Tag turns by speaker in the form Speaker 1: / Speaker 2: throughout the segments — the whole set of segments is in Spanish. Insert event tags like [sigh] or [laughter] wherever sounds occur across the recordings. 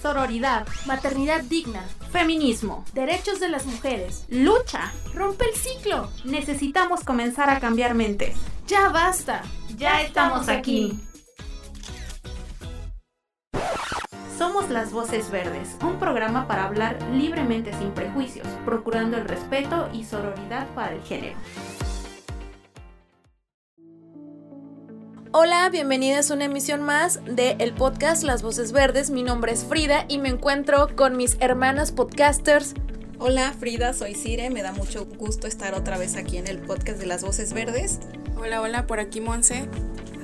Speaker 1: sororidad,
Speaker 2: maternidad digna,
Speaker 1: feminismo,
Speaker 2: derechos de las mujeres,
Speaker 1: lucha.
Speaker 2: Rompe el ciclo.
Speaker 1: Necesitamos comenzar a cambiar mentes.
Speaker 2: Ya basta.
Speaker 1: Ya estamos aquí. Somos Las Voces Verdes, un programa para hablar libremente sin prejuicios, procurando el respeto y sororidad para el género.
Speaker 2: Hola, bienvenidas a una emisión más de el podcast Las Voces Verdes. Mi nombre es Frida y me encuentro con mis hermanas podcasters.
Speaker 3: Hola Frida, soy Cire, me da mucho gusto estar otra vez aquí en el podcast de Las Voces Verdes.
Speaker 4: Hola, hola, por aquí Monse,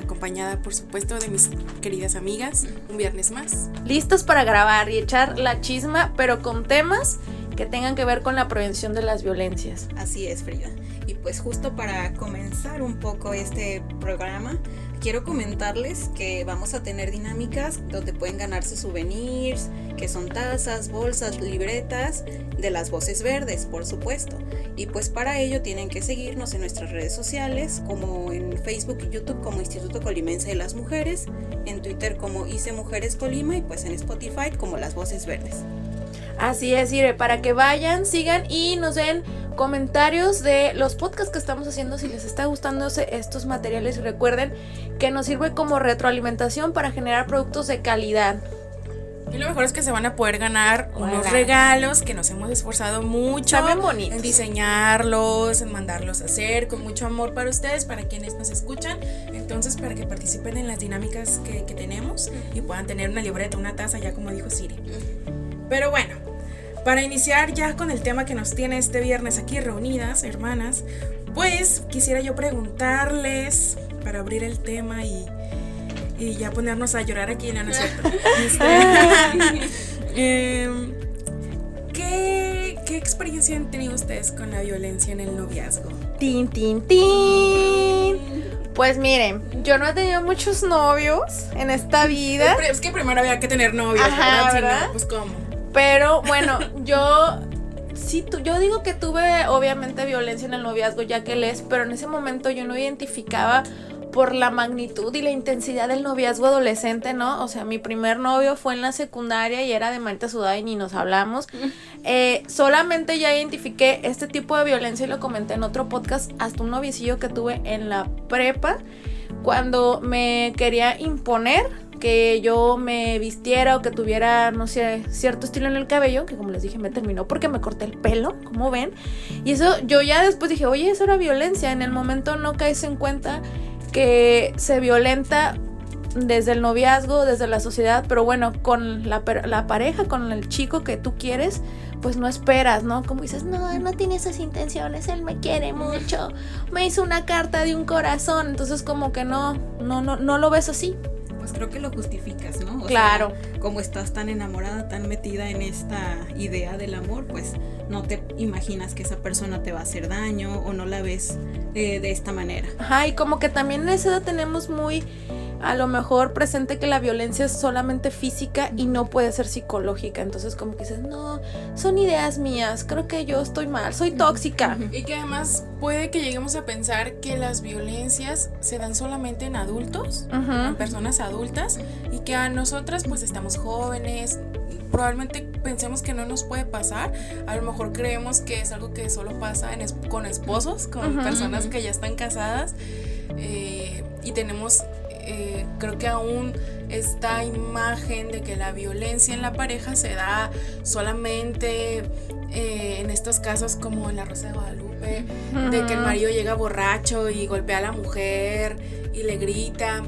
Speaker 4: acompañada por supuesto de mis queridas amigas, un viernes más.
Speaker 2: Listos para grabar y echar la chisma, pero con temas que tengan que ver con la prevención de las violencias.
Speaker 3: Así es, Frida. Y pues justo para comenzar un poco este programa, quiero comentarles que vamos a tener dinámicas donde pueden ganarse souvenirs, que son tazas, bolsas, libretas de las voces verdes, por supuesto. Y pues para ello tienen que seguirnos en nuestras redes sociales, como en Facebook y YouTube como Instituto Colimense de las Mujeres, en Twitter como ICE Mujeres Colima y pues en Spotify como Las Voces Verdes.
Speaker 2: Así es, Ire, para que vayan, sigan y nos den comentarios de los podcasts que estamos haciendo si les está gustando estos materiales recuerden que nos sirve como retroalimentación para generar productos de calidad.
Speaker 4: Y lo mejor es que se van a poder ganar unos regalos que nos hemos esforzado mucho en diseñarlos, en mandarlos a hacer con mucho amor para ustedes, para quienes nos escuchan. Entonces, para que participen en las dinámicas que, que tenemos y puedan tener una libreta, una taza, ya como dijo Siri. Pero bueno, para iniciar ya con el tema que nos tiene este viernes aquí reunidas, hermanas, pues quisiera yo preguntarles, para abrir el tema y, y ya ponernos a llorar aquí, en la cierto? [laughs] [laughs] Em, ¿qué, ¿Qué experiencia han tenido ustedes con la violencia en el noviazgo?
Speaker 2: Tin, tin, tin. Pues miren, yo no he tenido muchos novios en esta vida.
Speaker 4: Es que primero había que tener novios, ¿verdad? pues cómo.
Speaker 2: Pero bueno, yo sí, yo digo que tuve obviamente violencia en el noviazgo ya que les, pero en ese momento yo no identificaba por la magnitud y la intensidad del noviazgo adolescente, ¿no? O sea, mi primer novio fue en la secundaria y era de Marta Sudá y ni nos hablamos. Eh, solamente ya identifiqué este tipo de violencia y lo comenté en otro podcast, hasta un noviecillo que tuve en la prepa, cuando me quería imponer que yo me vistiera o que tuviera, no sé, cierto estilo en el cabello, que como les dije me terminó porque me corté el pelo, como ven. Y eso yo ya después dije, oye, eso era violencia. En el momento no caes en cuenta que se violenta desde el noviazgo, desde la sociedad, pero bueno, con la, la, pareja, con el chico que tú quieres, pues no esperas, ¿no? Como dices, no, no tiene esas intenciones, él me quiere mucho, me hizo una carta de un corazón, entonces como que no, no, no, no lo ves así
Speaker 3: pues creo que lo justificas, ¿no?
Speaker 2: claro.
Speaker 3: como estás tan enamorada, tan metida en esta idea del amor, pues no te imaginas que esa persona te va a hacer daño o no la ves eh, de esta manera.
Speaker 2: Ajá, y como que también en esa edad tenemos muy a lo mejor presente que la violencia es solamente física y no puede ser psicológica. Entonces como que dices, no, son ideas mías, creo que yo estoy mal, soy tóxica.
Speaker 4: Y que además puede que lleguemos a pensar que las violencias se dan solamente en adultos, en personas adultas, y que a nosotras pues estamos jóvenes, probablemente pensemos que no nos puede pasar. A lo mejor creemos que es algo que solo pasa con esposos, con personas que ya están casadas. Eh, y tenemos eh, creo que aún esta imagen de que la violencia en la pareja se da solamente eh, en estos casos como en la Rosa de Guadalupe, de que el marido llega borracho y golpea a la mujer y le grita.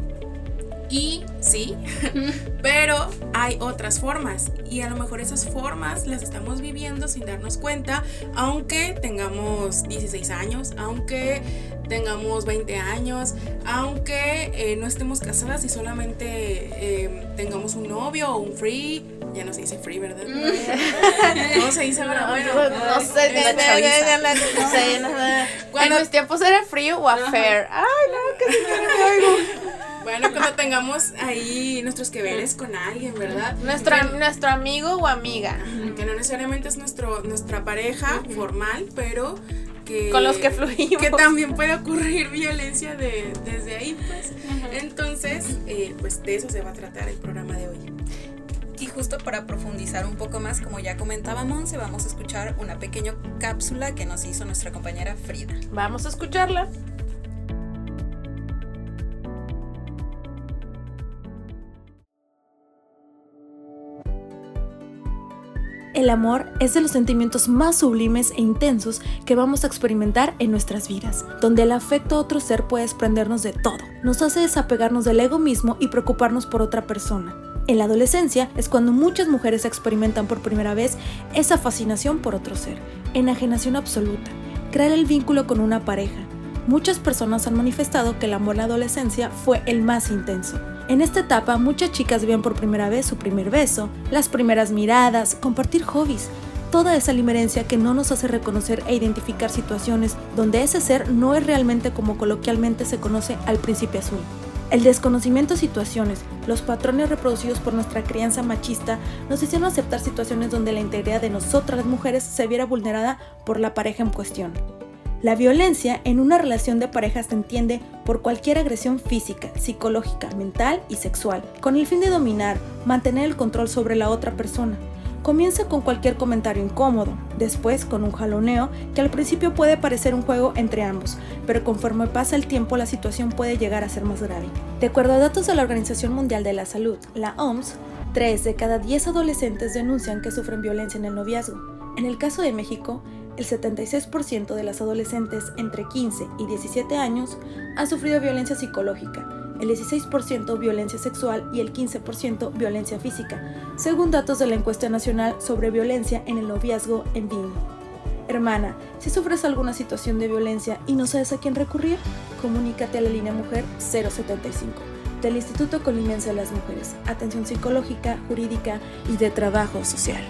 Speaker 4: Y sí, [laughs] pero hay otras formas y a lo mejor esas formas las estamos viviendo sin darnos cuenta, aunque tengamos 16 años, aunque tengamos 20 años, aunque eh, no estemos casadas y solamente em, tengamos un novio o un free, ya no se dice free, ¿verdad? Mm. [laughs] ¿Cómo se dice ahora? Bueno,
Speaker 2: no, sé, no en mis tiempos era free o affair. Ay, no, que se
Speaker 4: bueno, cuando tengamos ahí nuestros que veres con alguien, ¿verdad?
Speaker 2: Nuestro, nuestro amigo o amiga.
Speaker 4: Que no necesariamente es nuestro, nuestra pareja formal, pero que,
Speaker 2: con los que fluimos.
Speaker 4: Que también puede ocurrir violencia de, desde ahí, pues. Entonces, eh, pues de eso se va a tratar el programa de hoy.
Speaker 3: Y justo para profundizar un poco más, como ya comentaba Monse, vamos a escuchar una pequeña cápsula que nos hizo nuestra compañera Frida.
Speaker 2: Vamos a escucharla.
Speaker 5: El amor es de los sentimientos más sublimes e intensos que vamos a experimentar en nuestras vidas, donde el afecto a otro ser puede desprendernos de todo, nos hace desapegarnos del ego mismo y preocuparnos por otra persona. En la adolescencia es cuando muchas mujeres experimentan por primera vez esa fascinación por otro ser, enajenación absoluta, crear el vínculo con una pareja. Muchas personas han manifestado que el amor en la adolescencia fue el más intenso. En esta etapa muchas chicas ven por primera vez su primer beso, las primeras miradas, compartir hobbies, toda esa limerencia que no nos hace reconocer e identificar situaciones donde ese ser no es realmente como coloquialmente se conoce al príncipe azul. El desconocimiento de situaciones, los patrones reproducidos por nuestra crianza machista nos hicieron aceptar situaciones donde la integridad de nosotras mujeres se viera vulnerada por la pareja en cuestión. La violencia en una relación de pareja se entiende por cualquier agresión física, psicológica, mental y sexual, con el fin de dominar, mantener el control sobre la otra persona. Comienza con cualquier comentario incómodo, después con un jaloneo que al principio puede parecer un juego entre ambos, pero conforme pasa el tiempo la situación puede llegar a ser más grave. De acuerdo a datos de la Organización Mundial de la Salud, la OMS, 3 de cada 10 adolescentes denuncian que sufren violencia en el noviazgo. En el caso de México, el 76% de las adolescentes entre 15 y 17 años han sufrido violencia psicológica, el 16% violencia sexual y el 15% violencia física, según datos de la encuesta nacional sobre violencia en el noviazgo en BIM. Hermana, si sufres alguna situación de violencia y no sabes a quién recurrir, comunícate a la línea Mujer 075 del Instituto Colimense de las Mujeres, Atención Psicológica, Jurídica y de Trabajo Social.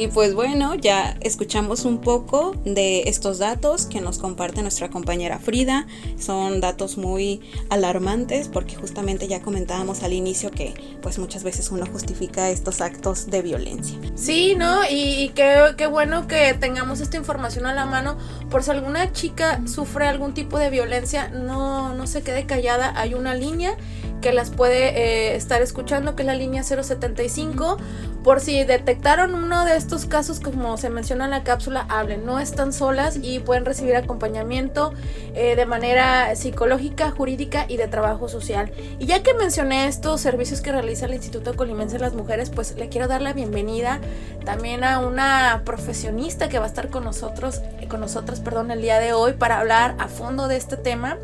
Speaker 3: Y pues bueno, ya escuchamos un poco de estos datos que nos comparte nuestra compañera Frida. Son datos muy alarmantes porque justamente ya comentábamos al inicio que pues muchas veces uno justifica estos actos de violencia.
Speaker 2: Sí, ¿no? Y, qué, qué bueno que tengamos esta información a la mano por si alguna chica sufre algún tipo de violencia, no, no se quede callada. Hay una línea que las puede eh, estar escuchando, que es la línea 075. Por si detectaron uno de estos casos, como se menciona en la cápsula, hablen, no están solas y pueden recibir acompañamiento eh, de manera psicológica, jurídica y de trabajo social. Y ya que mencioné estos servicios que realiza el Instituto Colimense de las Mujeres, pues le quiero dar la bienvenida también a una profesionista que va a estar con nosotros, con nosotras, perdón, el día de hoy para hablar a fondo de este tema.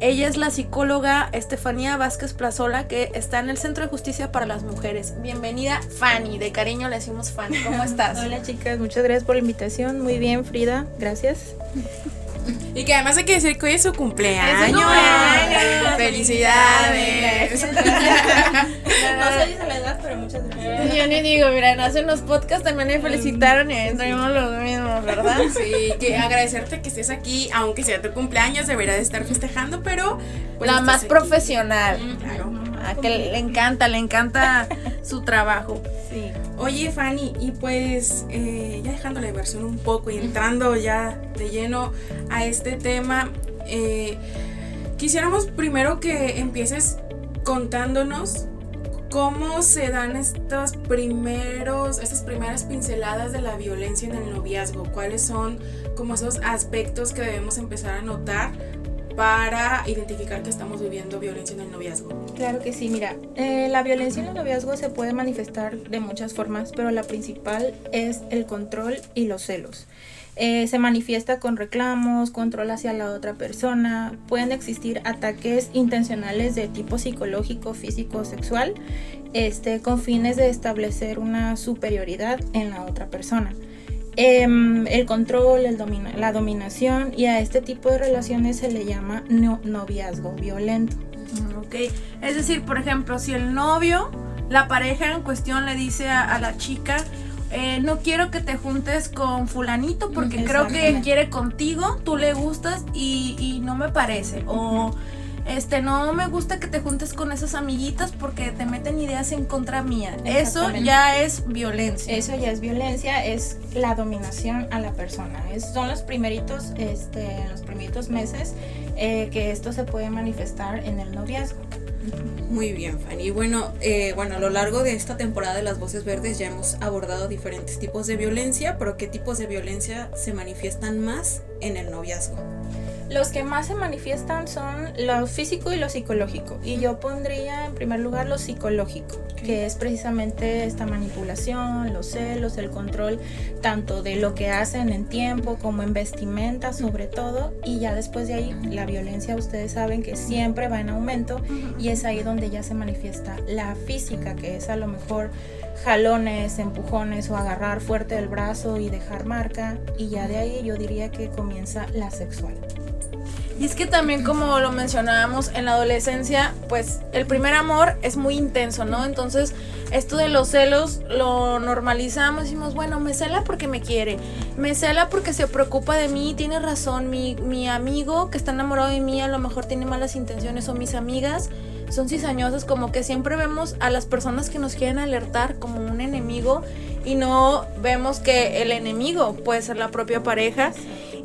Speaker 2: Ella es la psicóloga Estefanía Vázquez Plazola, que está en el Centro de Justicia para las Mujeres. Bienvenida, Fanny. De cariño le decimos Fanny. ¿Cómo estás? [laughs]
Speaker 6: Hola, chicas. Muchas gracias por la invitación. Muy bien, Frida. Gracias.
Speaker 4: Y que además hay que decir que hoy es su cumpleaños. ¡Felicidades! [laughs]
Speaker 6: no sé dice la edad, pero muchas gracias.
Speaker 2: Yo ni digo, mira, hace unos podcasts también me felicitaron y tenemos lo mismo, ¿verdad?
Speaker 4: Sí, que agradecerte que estés aquí, aunque sea tu cumpleaños, debería de estar festejando, pero...
Speaker 2: Pues, la más profesional. claro. A que le encanta, le encanta su trabajo.
Speaker 4: Sí. Oye, Fanny, y pues eh, ya dejando la diversión un poco y entrando ya de lleno a este tema, eh, quisiéramos primero que empieces contándonos cómo se dan estos primeros, estas primeras pinceladas de la violencia en el noviazgo, cuáles son como esos aspectos que debemos empezar a notar para identificar que estamos viviendo violencia en el noviazgo?
Speaker 6: Claro que sí, mira, eh, la violencia en el noviazgo se puede manifestar de muchas formas, pero la principal es el control y los celos. Eh, se manifiesta con reclamos, control hacia la otra persona, pueden existir ataques intencionales de tipo psicológico, físico, sexual, este, con fines de establecer una superioridad en la otra persona. Em, el control, el la dominación y a este tipo de relaciones se le llama noviazgo violento.
Speaker 2: Mm, ok, es decir, por ejemplo, si el novio, la pareja en cuestión le dice a, la chica, eh, no quiero que te juntes con fulanito porque creo que quiere contigo, tú le gustas y, y no me parece. O este, no me gusta que te juntes con esas amiguitas porque te meten ideas en contra mía. Eso ya es violencia.
Speaker 6: Eso ya es violencia, es la dominación a la persona. Es, son los primeritos, este, los primeritos meses eh, que esto se puede manifestar en el noviazgo.
Speaker 3: Muy bien, Fanny. Bueno, eh, bueno, a lo largo de esta temporada de Las Voces Verdes ya hemos abordado diferentes tipos de violencia, pero ¿qué tipos de violencia se manifiestan más en el noviazgo?
Speaker 6: Los que más se manifiestan son lo físico y lo psicológico. Y yo pondría en primer lugar lo psicológico, que es precisamente esta manipulación, los celos, el control tanto de lo que hacen en tiempo como en vestimenta sobre todo. Y ya después de ahí la violencia ustedes saben que siempre va en aumento y es ahí donde ya se manifiesta la física, que es a lo mejor jalones, empujones o agarrar fuerte el brazo y dejar marca. Y ya de ahí yo diría que comienza la sexual.
Speaker 2: Y es que también como lo mencionábamos en la adolescencia, pues el primer amor es muy intenso, ¿no? Entonces esto de los celos lo normalizamos, decimos, bueno, me cela porque me quiere, me cela porque se preocupa de mí, tiene razón, mi, mi amigo que está enamorado de mí a lo mejor tiene malas intenciones o mis amigas son cizañosas, como que siempre vemos a las personas que nos quieren alertar como un enemigo y no vemos que el enemigo puede ser la propia pareja.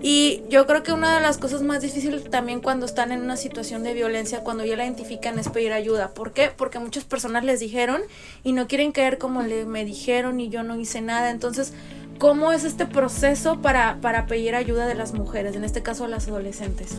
Speaker 2: Y yo creo que una de las cosas más difíciles también cuando están en una situación de violencia, cuando ya la identifican, es pedir ayuda. ¿Por qué? Porque muchas personas les dijeron y no quieren caer como le, me dijeron y yo no hice nada. Entonces, ¿cómo es este proceso para, para pedir ayuda de las mujeres, en este caso las adolescentes?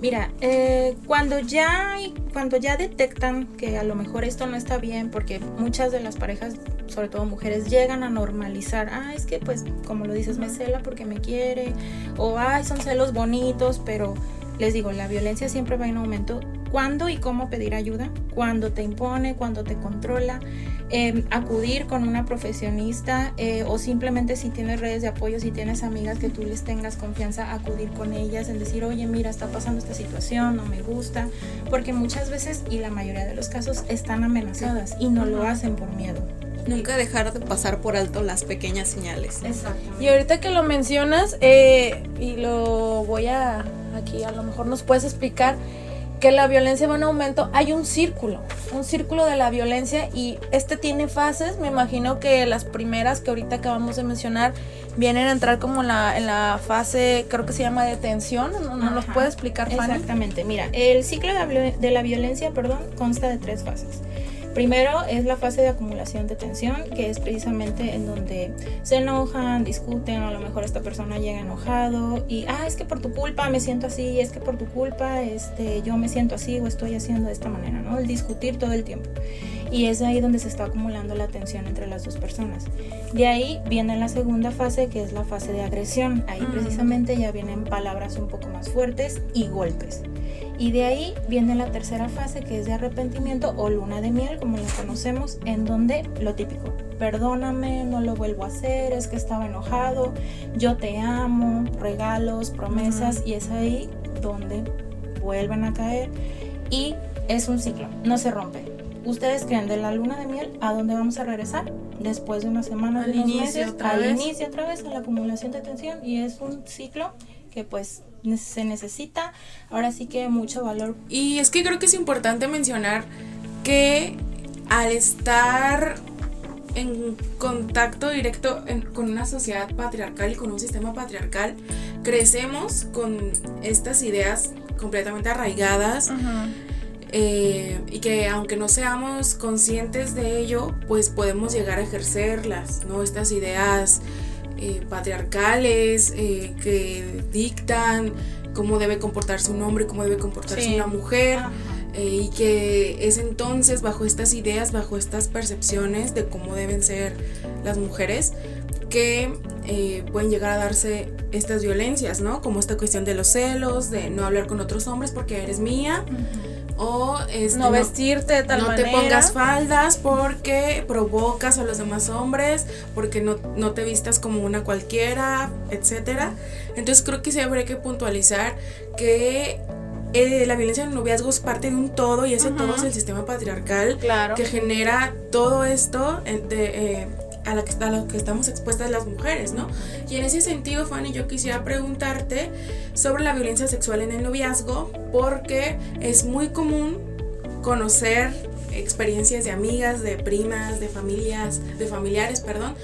Speaker 6: Mira, eh, cuando ya cuando ya detectan que a lo mejor esto no está bien, porque muchas de las parejas, sobre todo mujeres, llegan a normalizar, ah, es que pues como lo dices, me cela porque me quiere, o ay, son celos bonitos, pero les digo, la violencia siempre va en aumento. ¿Cuándo y cómo pedir ayuda? Cuando te impone, cuando te controla. Em, acudir con una profesionista eh, o simplemente si tienes redes de apoyo, si tienes amigas que tú les tengas confianza, acudir con ellas en decir, oye, mira, está pasando esta situación, no me gusta, porque muchas veces y la mayoría de los casos están amenazadas y no lo hacen por miedo.
Speaker 3: Nunca dejar de pasar por alto las pequeñas señales.
Speaker 6: Exacto.
Speaker 2: Y ahorita que lo mencionas, eh, y lo voy a, aquí a lo mejor nos puedes explicar, que la violencia va en aumento, hay un círculo, un círculo de la violencia y este tiene fases, me imagino que las primeras que ahorita acabamos de mencionar vienen a entrar como en la, en la fase, creo que se llama detención, ¿no, no nos puede explicar, Fanny?
Speaker 6: Exactamente, mira, el ciclo de la violencia, perdón, consta de tres fases. Primero es la fase de acumulación de tensión, que es precisamente en donde se enojan, discuten, a lo mejor esta persona llega enojado y, ah, es que por tu culpa me siento así, es que por tu culpa este, yo me siento así o estoy haciendo de esta manera, ¿no? El discutir todo el tiempo. Y es ahí donde se está acumulando la tensión entre las dos personas. De ahí viene la segunda fase, que es la fase de agresión. Ahí precisamente ya vienen palabras un poco más fuertes y golpes. Y de ahí viene la tercera fase que es de arrepentimiento o luna de miel, como la conocemos, en donde lo típico, perdóname, no lo vuelvo a hacer, es que estaba enojado, yo te amo, regalos, promesas, y es ahí donde vuelven a caer y es un ciclo, no se rompe. ¿Ustedes creen de la luna de miel a dónde vamos a regresar? Después de una semana,
Speaker 2: al
Speaker 6: de unos
Speaker 2: inicio
Speaker 6: meses,
Speaker 2: otra
Speaker 6: al
Speaker 2: vez.
Speaker 6: inicio otra vez, a la acumulación de tensión y es un ciclo que pues se necesita. Ahora sí que mucho valor.
Speaker 4: Y es que creo que es importante mencionar que al estar en contacto directo en- con una sociedad patriarcal y con un sistema patriarcal, crecemos con estas ideas completamente arraigadas eh, y que aunque no seamos conscientes de ello, pues podemos llegar a ejercerlas, ¿no? Estas ideas eh, patriarcales eh, que dictan cómo debe comportarse un hombre, cómo debe comportarse
Speaker 2: Sí.
Speaker 4: una mujer. eh, y que es entonces bajo estas ideas, bajo estas percepciones de cómo deben ser las mujeres, que eh, pueden llegar a darse estas violencias, ¿no? Como esta cuestión de los celos, de no hablar con otros hombres porque eres mía, o este,
Speaker 2: no vestirte de tal
Speaker 4: no
Speaker 2: manera.
Speaker 4: te pongas faldas porque provocas a los demás hombres, porque no, no te vistas como una cualquiera, etcétera. Entonces creo que sí habría que puntualizar que eh, la violencia en el noviazgo es parte de un todo y ese todo es el sistema patriarcal
Speaker 2: Claro.
Speaker 4: que genera todo esto de, eh, a, la que, estamos expuestas las mujeres, ¿no? Y en ese sentido, Fanny, yo quisiera preguntarte sobre la violencia sexual en el noviazgo, porque es muy común conocer experiencias de amigas, de primas, de familias, de familiares, perdón,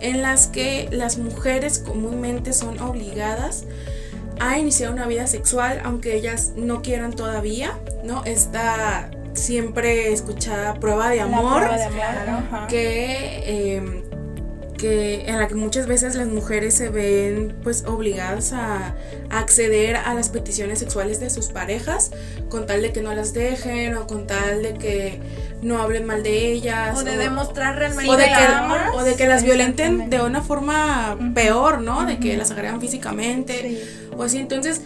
Speaker 4: en las que las mujeres comúnmente son obligadas a iniciar una vida sexual, aunque ellas no quieran todavía, ¿no? Esta siempre escuchada prueba de amor,
Speaker 6: prueba de amor, ajá.
Speaker 4: que, em, que en la que muchas veces las mujeres se ven pues obligadas a, a acceder a las peticiones sexuales de sus parejas con tal de que no las dejen o con tal de que no hablen mal de ellas
Speaker 2: O de demostrar realmente
Speaker 4: o de,
Speaker 2: que amas.
Speaker 4: o de que las violenten de una forma peor, ¿no? De que las agregan físicamente
Speaker 6: Sí.
Speaker 4: o así. Entonces,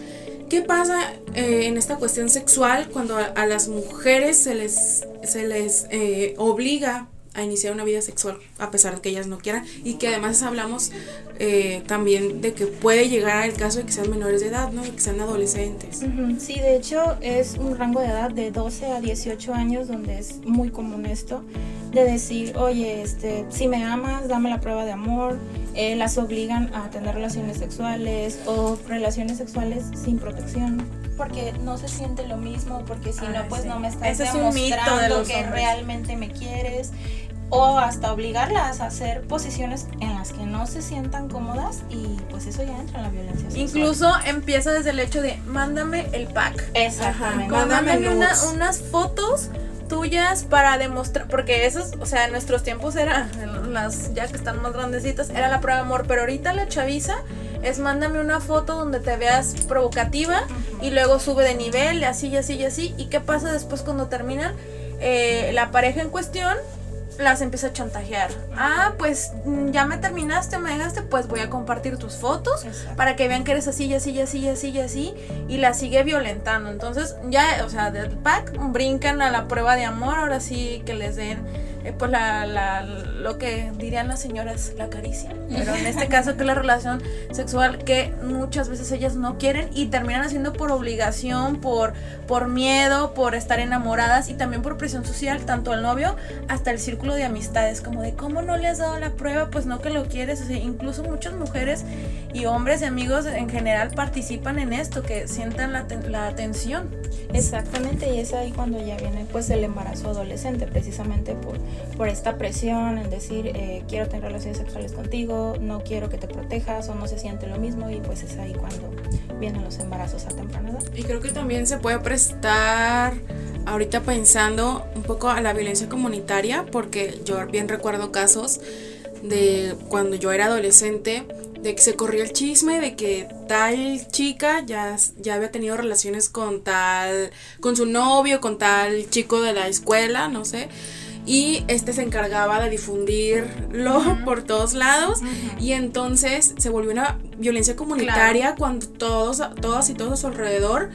Speaker 4: ¿qué pasa eh, en esta cuestión sexual cuando a, las mujeres se les, se les eh, obliga a iniciar una vida sexual a pesar de que ellas no quieran? Y que además hablamos eh, también de que puede llegar el caso de que sean menores de edad, ¿no? De que sean adolescentes.
Speaker 6: Sí, de hecho es un rango de edad de 12 a 18 años donde es muy común esto de decir, oye, este, si me amas, dame la prueba de amor. Eh, las obligan a tener relaciones sexuales o relaciones sexuales sin protección. Porque no se siente lo mismo, porque si
Speaker 2: Ay,
Speaker 6: no, pues
Speaker 2: sí.
Speaker 6: no me estás
Speaker 2: Ese es un mito de
Speaker 6: demostrando
Speaker 2: los
Speaker 6: que
Speaker 2: hombres.
Speaker 6: realmente me quieres. O hasta obligarlas a hacer posiciones en las que no se sientan cómodas y pues eso ya entra en la violencia sexual.
Speaker 2: Incluso empieza desde el hecho de mándame el pack.
Speaker 6: Exactamente.
Speaker 4: Ajá. Mándame
Speaker 2: Mándame una-
Speaker 4: nudes.
Speaker 2: unas fotos tuyas para demostrar, porque esos, o sea, en nuestros tiempos era, las ya que están más grandecitas, era la prueba de amor, pero ahorita la chaviza es mándame una foto donde te veas provocativa y luego sube de nivel y así y así y así. ¿Y qué pasa después cuando terminan? Eh, la pareja en cuestión las empieza a chantajear. Ah, pues mm, ya me terminaste, me dejaste, pues voy a compartir tus fotos
Speaker 6: Exacto.
Speaker 2: para que vean que eres así y así y así y así y así y la sigue violentando. Entonces ya, o sea, del pack brincan a la prueba de amor, ahora sí que les den eh, pues la, la- lo que dirían las señoras, la caricia. Pero en este caso que es la relación sexual que muchas veces ellas no quieren y terminan haciendo por obligación, por, por miedo, por estar enamoradas y también por presión social, tanto al novio hasta el círculo de amistades, como de cómo no le has dado la prueba, pues no que lo quieres, o sea, incluso muchas mujeres y hombres y amigos en general participan en esto, que sientan la, la atención.
Speaker 6: Exactamente, y es ahí cuando ya viene pues el embarazo adolescente, precisamente por, por esta presión decir eh, quiero tener relaciones sexuales contigo, no quiero que te protejas o no se siente lo mismo y pues es ahí cuando vienen los embarazos a temprana edad.
Speaker 4: Y creo que también se puede prestar ahorita pensando un poco a la violencia comunitaria, porque yo bien recuerdo casos de cuando yo era adolescente, de que se corría el chisme de que tal chica ya, ya había tenido relaciones con tal, con su novio, con tal chico de la escuela, no sé. Y este se encargaba de difundirlo por todos lados. Y entonces se volvió una violencia comunitaria cuando todos, todas y todos a su alrededor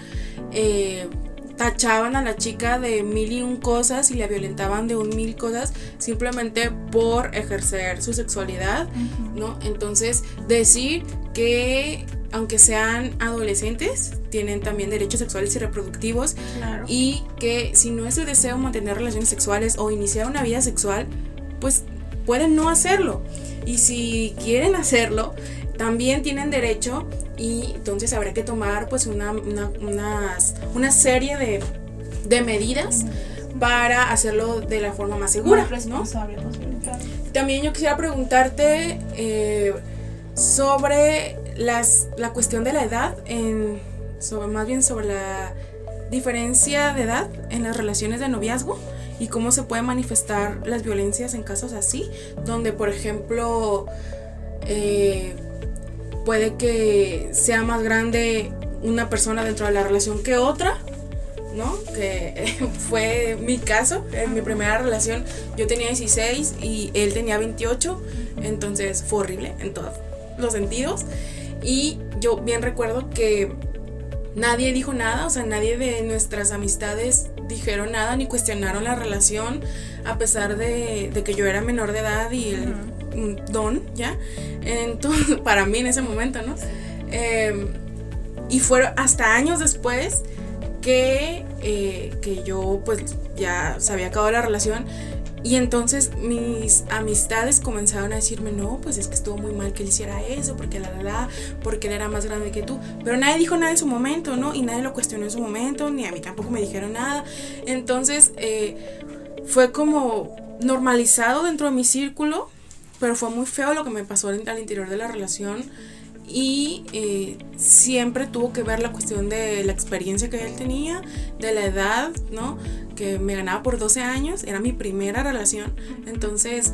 Speaker 4: eh, tachaban a la chica de mil y un cosas y la violentaban de un mil cosas simplemente por ejercer su sexualidad, ¿no? Entonces, decir que aunque sean adolescentes, tienen también derechos sexuales y reproductivos
Speaker 2: Claro.
Speaker 4: y que si no es su deseo mantener relaciones sexuales o iniciar una vida sexual, pues pueden no hacerlo. Y si quieren hacerlo, también tienen derecho y entonces habrá que tomar pues una, una, unas- una serie de, de medidas para hacerlo de la forma más segura,
Speaker 6: claro.
Speaker 4: También yo quisiera preguntarte eh, sobre las, la cuestión de la edad, en, sobre, más bien sobre la diferencia de edad en las relaciones de noviazgo y cómo se pueden manifestar las violencias en casos así, donde por ejemplo eh, puede que sea más grande una persona dentro de la relación que otra, ¿no? Que [laughs] fue mi caso, en mi primera relación yo tenía 16 y él tenía 28, entonces fue horrible en todos los sentidos. Y yo bien recuerdo que nadie dijo nada, o sea, nadie de nuestras amistades dijeron nada ni cuestionaron la relación, a pesar de, de que yo era menor de edad y un don, ¿ya? Entonces, [laughs] para mí en ese momento, ¿no? Eh, y fueron hasta años después que, eh, que yo pues ya se había acabado la relación y entonces mis amistades comenzaron a decirme, no, pues es que estuvo muy mal que él hiciera eso, porque la, la, la, porque él era más grande que tú. Pero nadie dijo nada en su momento, ¿no? Y nadie lo cuestionó en su momento, ni a mí tampoco me dijeron nada. Entonces eh, fue como normalizado dentro de mi círculo, pero fue muy feo lo que me pasó al interior de la relación. y eh, siempre tuvo que ver la cuestión de la experiencia que él tenía, de la edad, ¿no? Que me ganaba por 12 años, era mi primera relación, entonces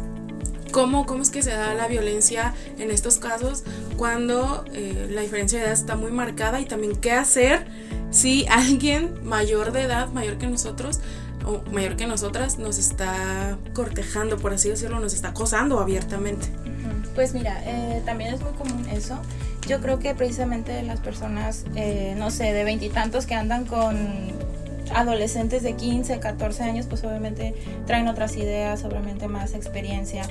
Speaker 4: ¿Cómo, ¿Cómo, es que se da la violencia en estos casos cuando eh, la diferencia de edad está muy marcada y también qué hacer si alguien mayor de edad, mayor que nosotros o mayor que nosotras, nos está cortejando, por así decirlo, nos está acosando abiertamente?
Speaker 6: Pues mira, eh, también es muy común eso. Yo creo que precisamente las personas, eh, no sé, de veintitantos que andan con adolescentes de 15, 14 años, pues obviamente traen otras ideas, obviamente más experiencia.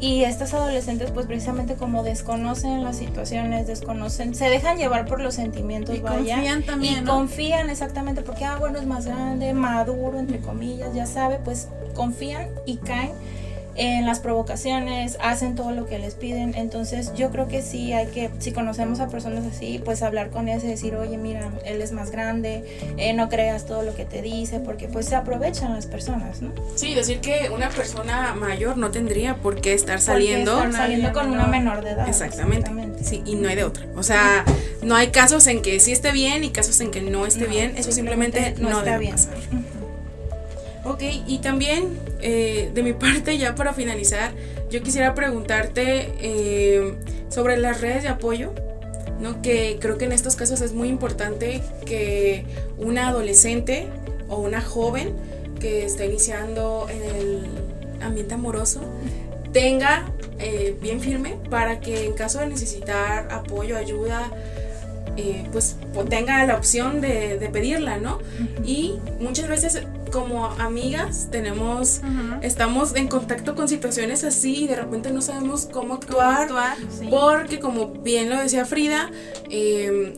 Speaker 6: Y estas adolescentes, pues precisamente como desconocen las situaciones, desconocen, se dejan llevar por los sentimientos,
Speaker 2: y Confían también.
Speaker 6: Y confían exactamente porque, ah, bueno, es más grande, maduro, entre comillas, ya sabe, pues confían y caen en las provocaciones, hacen todo lo que les piden. Entonces yo creo que sí hay que, si conocemos a personas así, pues hablar con ellas y decir, oye, mira, él es más grande, eh, no creas todo lo que te dice, porque pues se aprovechan las personas, ¿no?
Speaker 4: Sí, decir que una persona mayor no tendría por qué estar saliendo.
Speaker 6: Estar saliendo con una menor de edad.
Speaker 4: Exactamente. Sí, y no hay de otra. O sea, no hay casos en que sí esté bien y casos en que no esté bien. Eso simplemente, no, está debe bien. pasar. Ok, y también eh, de mi [laughs] parte, ya para finalizar, yo quisiera preguntarte eh, sobre las redes de apoyo, ¿no? que creo que en estos casos es muy importante que una adolescente o una joven que está iniciando en el ambiente amoroso tenga eh, bien firme para que en caso de necesitar apoyo, ayuda, pues tenga la opción de, de pedirla, ¿no? Y muchas veces como amigas tenemos, estamos en contacto con situaciones así y de repente no sabemos cómo actuar, porque como bien lo decía Frida, em,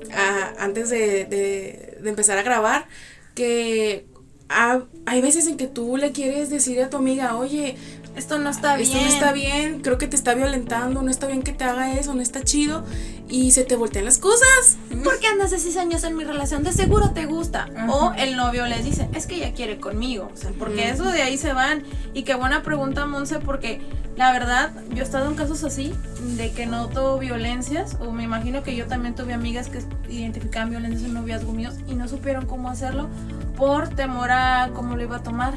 Speaker 4: antes de, empezar a grabar, que hay veces en que tú le quieres decir a tu amiga, oye,
Speaker 2: esto no está bien.
Speaker 4: Esto no está bien, creo que te está violentando, no está bien que te haga eso, no está chido. Y se te voltean las cosas.
Speaker 2: ¿Por qué andas de seis años en mi relación? De seguro te gusta. O el novio les dice, es que ella quiere conmigo. O sea, porque eso de ahí se van. Y qué buena pregunta, Monse, porque la verdad, yo he estado en casos así, de que noto violencias. O me imagino que yo también tuve amigas que identificaban violencias en noviazgo míos y no supieron cómo hacerlo por temor a cómo lo iba a tomar.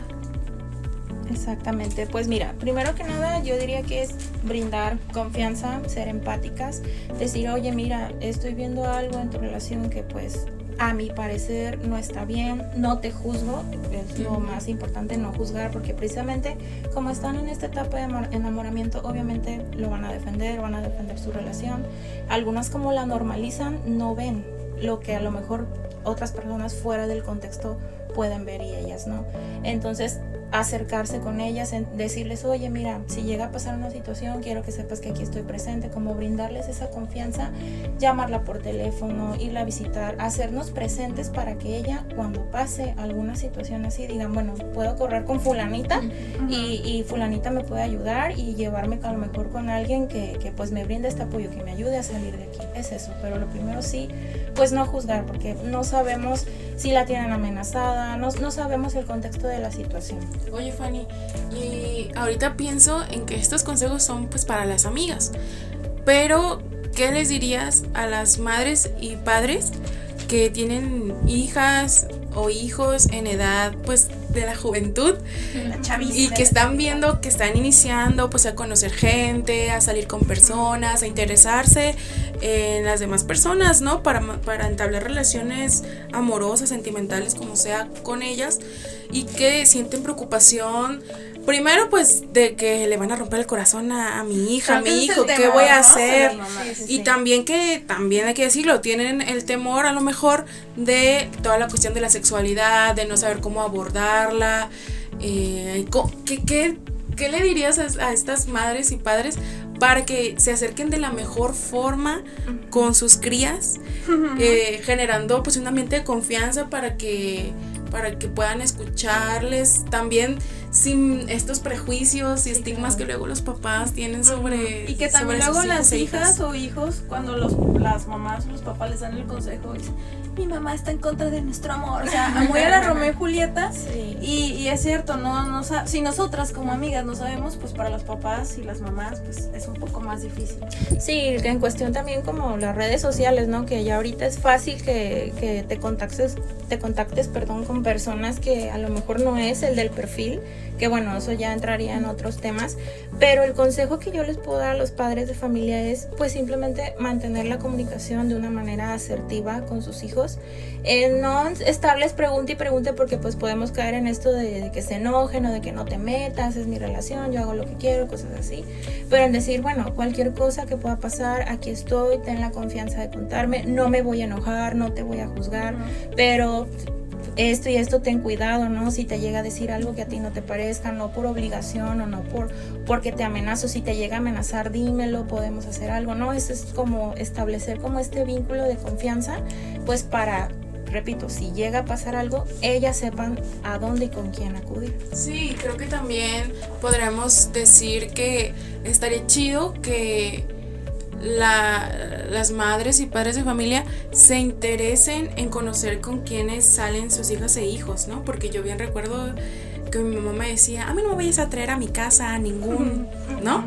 Speaker 6: Exactamente, pues mira, primero que nada yo diría que es brindar confianza, ser empáticas, decir, oye, mira, estoy viendo algo en tu relación que pues a mi parecer no está bien, no te juzgo, es lo más importante, no juzgar, porque precisamente como están en esta etapa de enamoramiento, obviamente lo van a defender, van a defender su relación. Algunas como la normalizan, no ven lo que a lo mejor otras personas fuera del contexto pueden ver y ellas no. Entonces acercarse con ellas, decirles, oye, mira, si llega a pasar una situación, quiero que sepas que aquí estoy presente, como brindarles esa confianza, llamarla por teléfono, irla a visitar, hacernos presentes para que ella, cuando pase alguna situación así, digan, bueno, puedo correr con fulanita y, fulanita me puede ayudar y llevarme a lo mejor con alguien que, que pues me brinde este apoyo, que me ayude a salir de aquí. Es eso, pero lo primero sí, pues no juzgar, porque no sabemos si la tienen amenazada, no, no sabemos el contexto de la situación.
Speaker 4: Oye Fanny, y ahorita pienso en que estos consejos son pues para las amigas, pero ¿qué les dirías a las madres y padres que tienen hijas o hijos en edad pues de la juventud. Y que están viendo que están iniciando pues a conocer gente, a salir con personas, a interesarse en las demás personas, ¿no? Para, para entablar relaciones amorosas, sentimentales, como sea, con ellas y que sienten preocupación Primero, pues, de que le van a romper el corazón a, mi hija, a mi hijo, ¿qué voy a hacer? y también que, también hay que decirlo, tienen el temor a lo mejor de toda la cuestión de la sexualidad, de no saber cómo abordarla. Eh, ¿qué, qué, le dirías a, estas madres y padres para que se acerquen de la mejor forma con sus crías, [laughs] eh, generando pues un ambiente de confianza para que, para que puedan escucharles, también sin estos prejuicios y estigmas que luego los papás tienen sobre
Speaker 2: y que también luego las hijas. o hijos cuando los las mamás o los papás les dan el consejo dicen mi mamá está en contra de nuestro amor o sea [laughs] muy a la Romeo y Julieta
Speaker 6: Sí.
Speaker 2: y, y es cierto no no si nosotras como amigas no sabemos pues para los papás y las mamás pues es un poco más difícil
Speaker 6: Sí, en cuestión también como las redes sociales, ¿no? Que ya ahorita es fácil que, que te contactes, te contactes, perdón, con personas que a lo mejor no es el del perfil, que bueno, eso ya entraría en otros temas, pero el consejo que yo les puedo dar a los padres de familia es pues simplemente mantener la comunicación de una manera asertiva con sus hijos, Eh, no estarles pregunte y pregunte porque pues podemos caer en esto de, de que se enojen o de que no te metas, es mi relación, yo hago lo que quiero, cosas así, pero en decir, bueno, cualquier cosa que pueda pasar, aquí estoy, ten la confianza de contarme, no me voy a enojar, no te voy a juzgar, pero esto y esto ten cuidado, ¿no? Si te llega a decir algo que a ti no te parezca, no por obligación o no por porque te amenazo, si te llega a amenazar, dímelo, podemos hacer algo, ¿no? Eso es como establecer como este vínculo de confianza, pues para repito, si llega a pasar algo, ellas sepan a dónde y con quién acudir.
Speaker 4: Sí, creo que también podríamos decir que estaría chido que la- las madres y padres de familia se interesen en conocer con quiénes salen sus hijas e hijos, ¿no? Porque yo bien recuerdo que mi mamá me decía, a mí no me vayas a traer a mi casa a ningún, [laughs] ¿no?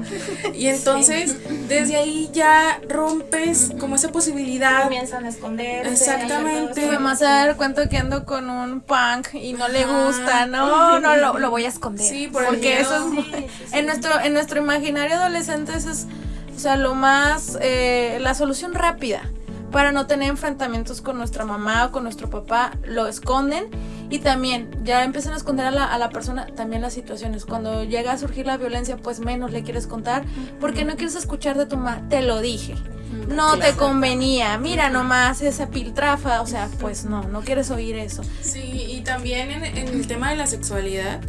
Speaker 4: Y entonces desde ahí ya rompes como esa posibilidad.
Speaker 6: Comienzan a esconderse.
Speaker 4: Exactamente.
Speaker 2: mi mamá se va a dar cuenta que ando con un punk y no le gusta [laughs] no no lo, lo voy a esconder
Speaker 4: Sí, por
Speaker 2: porque
Speaker 4: miedo.
Speaker 2: eso es muy- en nuestro en nuestro imaginario adolescente eso es o sea lo más eh, la solución rápida para no tener enfrentamientos con nuestra mamá o con nuestro papá lo esconden y también ya empiezan a esconder a la, a la persona también las situaciones. Cuando llega a surgir la violencia pues menos le quieres contar porque no quieres escuchar de tu mamá te lo dije no te convenía, mira nomás esa piltrafa, o sea, pues no, no quieres oír eso.
Speaker 4: Sí, y también en, en el tema de la sexualidad,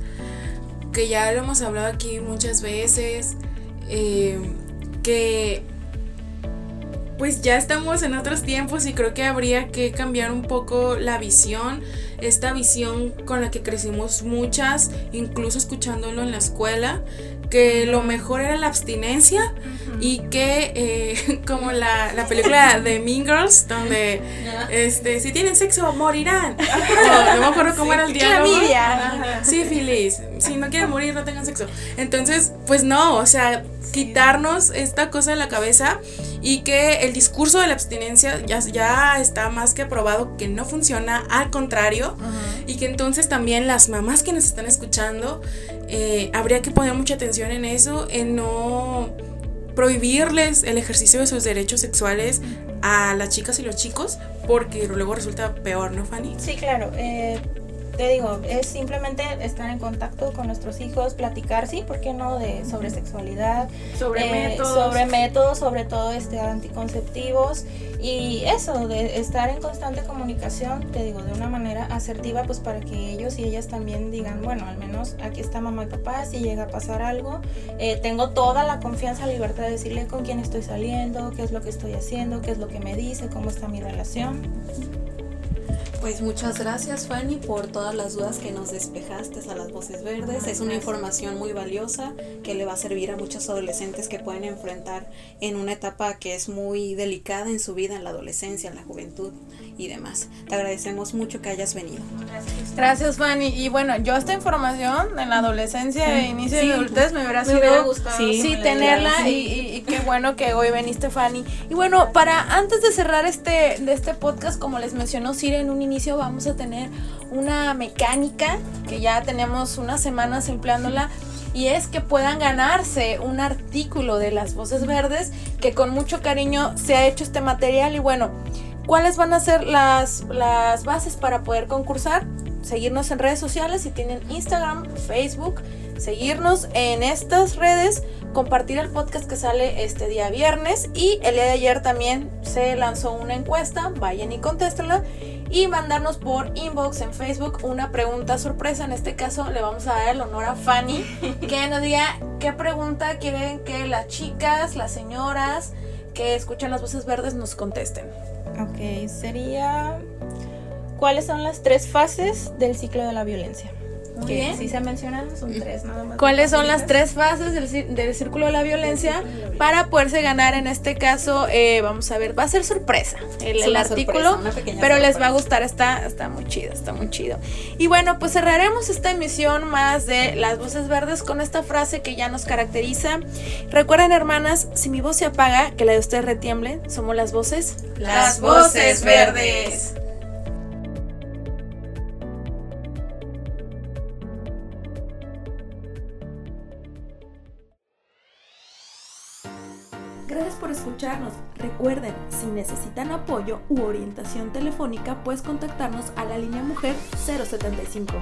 Speaker 4: que ya lo hemos hablado aquí muchas veces, eh, que pues ya estamos en otros tiempos y creo que habría que cambiar un poco la visión, esta visión con la que crecimos muchas, incluso escuchándolo en la escuela, que lo mejor era la abstinencia y que eh, [laughs] como la, la película de Mean Girls, donde este, si tienen sexo morirán. [laughs] O, no me acuerdo cómo era el diálogo. Sí, Feliz. Si no quieren morir, no tengan sexo. Entonces, pues no, o sea, quitarnos esta cosa de la cabeza y que el discurso de la abstinencia ya, ya está más que probado que no funciona, al contrario, y que entonces también las mamás que nos están escuchando, eh, habría que poner mucha atención en eso, en no prohibirles el ejercicio de sus derechos sexuales a las chicas y los chicos, porque luego resulta peor, ¿no, Fanny?
Speaker 6: Sí, claro. eh, te digo, es simplemente estar en contacto con nuestros hijos, platicar, sí, ¿por qué no? De, sobre sexualidad,
Speaker 2: Sobre
Speaker 6: eh,
Speaker 2: métodos.
Speaker 6: sobre métodos, sobre todo este, anticonceptivos y eso, de estar en constante comunicación, te digo, de una manera asertiva, pues para que ellos y ellas también digan, bueno, al menos aquí está mamá y papá, si llega a pasar algo, eh, tengo toda la confianza, libertad de decirle con quién estoy saliendo, qué es lo que estoy haciendo, qué es lo que me dice, cómo está mi relación.
Speaker 3: Pues muchas gracias Fanny por todas las dudas que nos despejaste a las voces verdes. Es una información muy valiosa que le va a servir a muchos adolescentes que pueden enfrentar en una etapa que es muy delicada en su vida, en la adolescencia, en la juventud y demás. Te agradecemos mucho que hayas venido.
Speaker 2: Gracias, Fanny. Y bueno, yo esta información en la adolescencia e inicio
Speaker 3: Sí.
Speaker 2: de adultez me hubiera
Speaker 6: Me
Speaker 2: sido
Speaker 6: hubiera gustado
Speaker 2: sí,
Speaker 6: que la
Speaker 2: tenerla y, y- y qué bueno que hoy veniste, Fanny. Y bueno, para antes de cerrar este de este podcast, como les mencionó Sire en un inicio, vamos a tener una mecánica que ya tenemos unas semanas empleándola y es que puedan ganarse un artículo de las voces verdes que con mucho cariño se ha hecho este material y bueno, ¿cuáles van a ser las, las bases para poder concursar? Seguirnos en redes sociales si tienen Instagram, Facebook, seguirnos en estas redes, compartir el podcast que sale este día viernes y el día de ayer también se lanzó una encuesta, vayan y contéstenla y mandarnos por inbox en Facebook una pregunta sorpresa. En este caso le vamos a dar el honor a Fanny [laughs] que nos diga qué pregunta quieren que las chicas, las señoras que escuchan las voces verdes nos contesten.
Speaker 6: Ok, sería... ¿Cuáles son las tres fases del ciclo de la violencia? Que sí se mencionan, son tres nada más.
Speaker 2: ¿Cuáles son las tres fases del, del círculo de la violencia para poderse ganar en este caso? Eh, vamos a ver, va a ser sorpresa el, el artículo, pero les va a gustar, está, está muy chido, está muy chido. Y bueno, pues cerraremos esta emisión más de Las Voces Verdes con esta frase que ya nos caracteriza. Recuerden, hermanas, si mi voz se apaga, que la de ustedes retiemble, somos las voces.
Speaker 1: Las voces verdes.
Speaker 5: Por escucharnos. Recuerden, si necesitan apoyo u orientación telefónica, puedes contactarnos a la línea Mujer 075.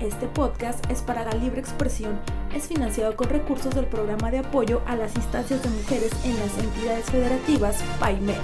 Speaker 5: Este podcast es para la libre expresión. Es financiado con recursos del programa de apoyo a las instancias de mujeres en las entidades federativas PAIMEF.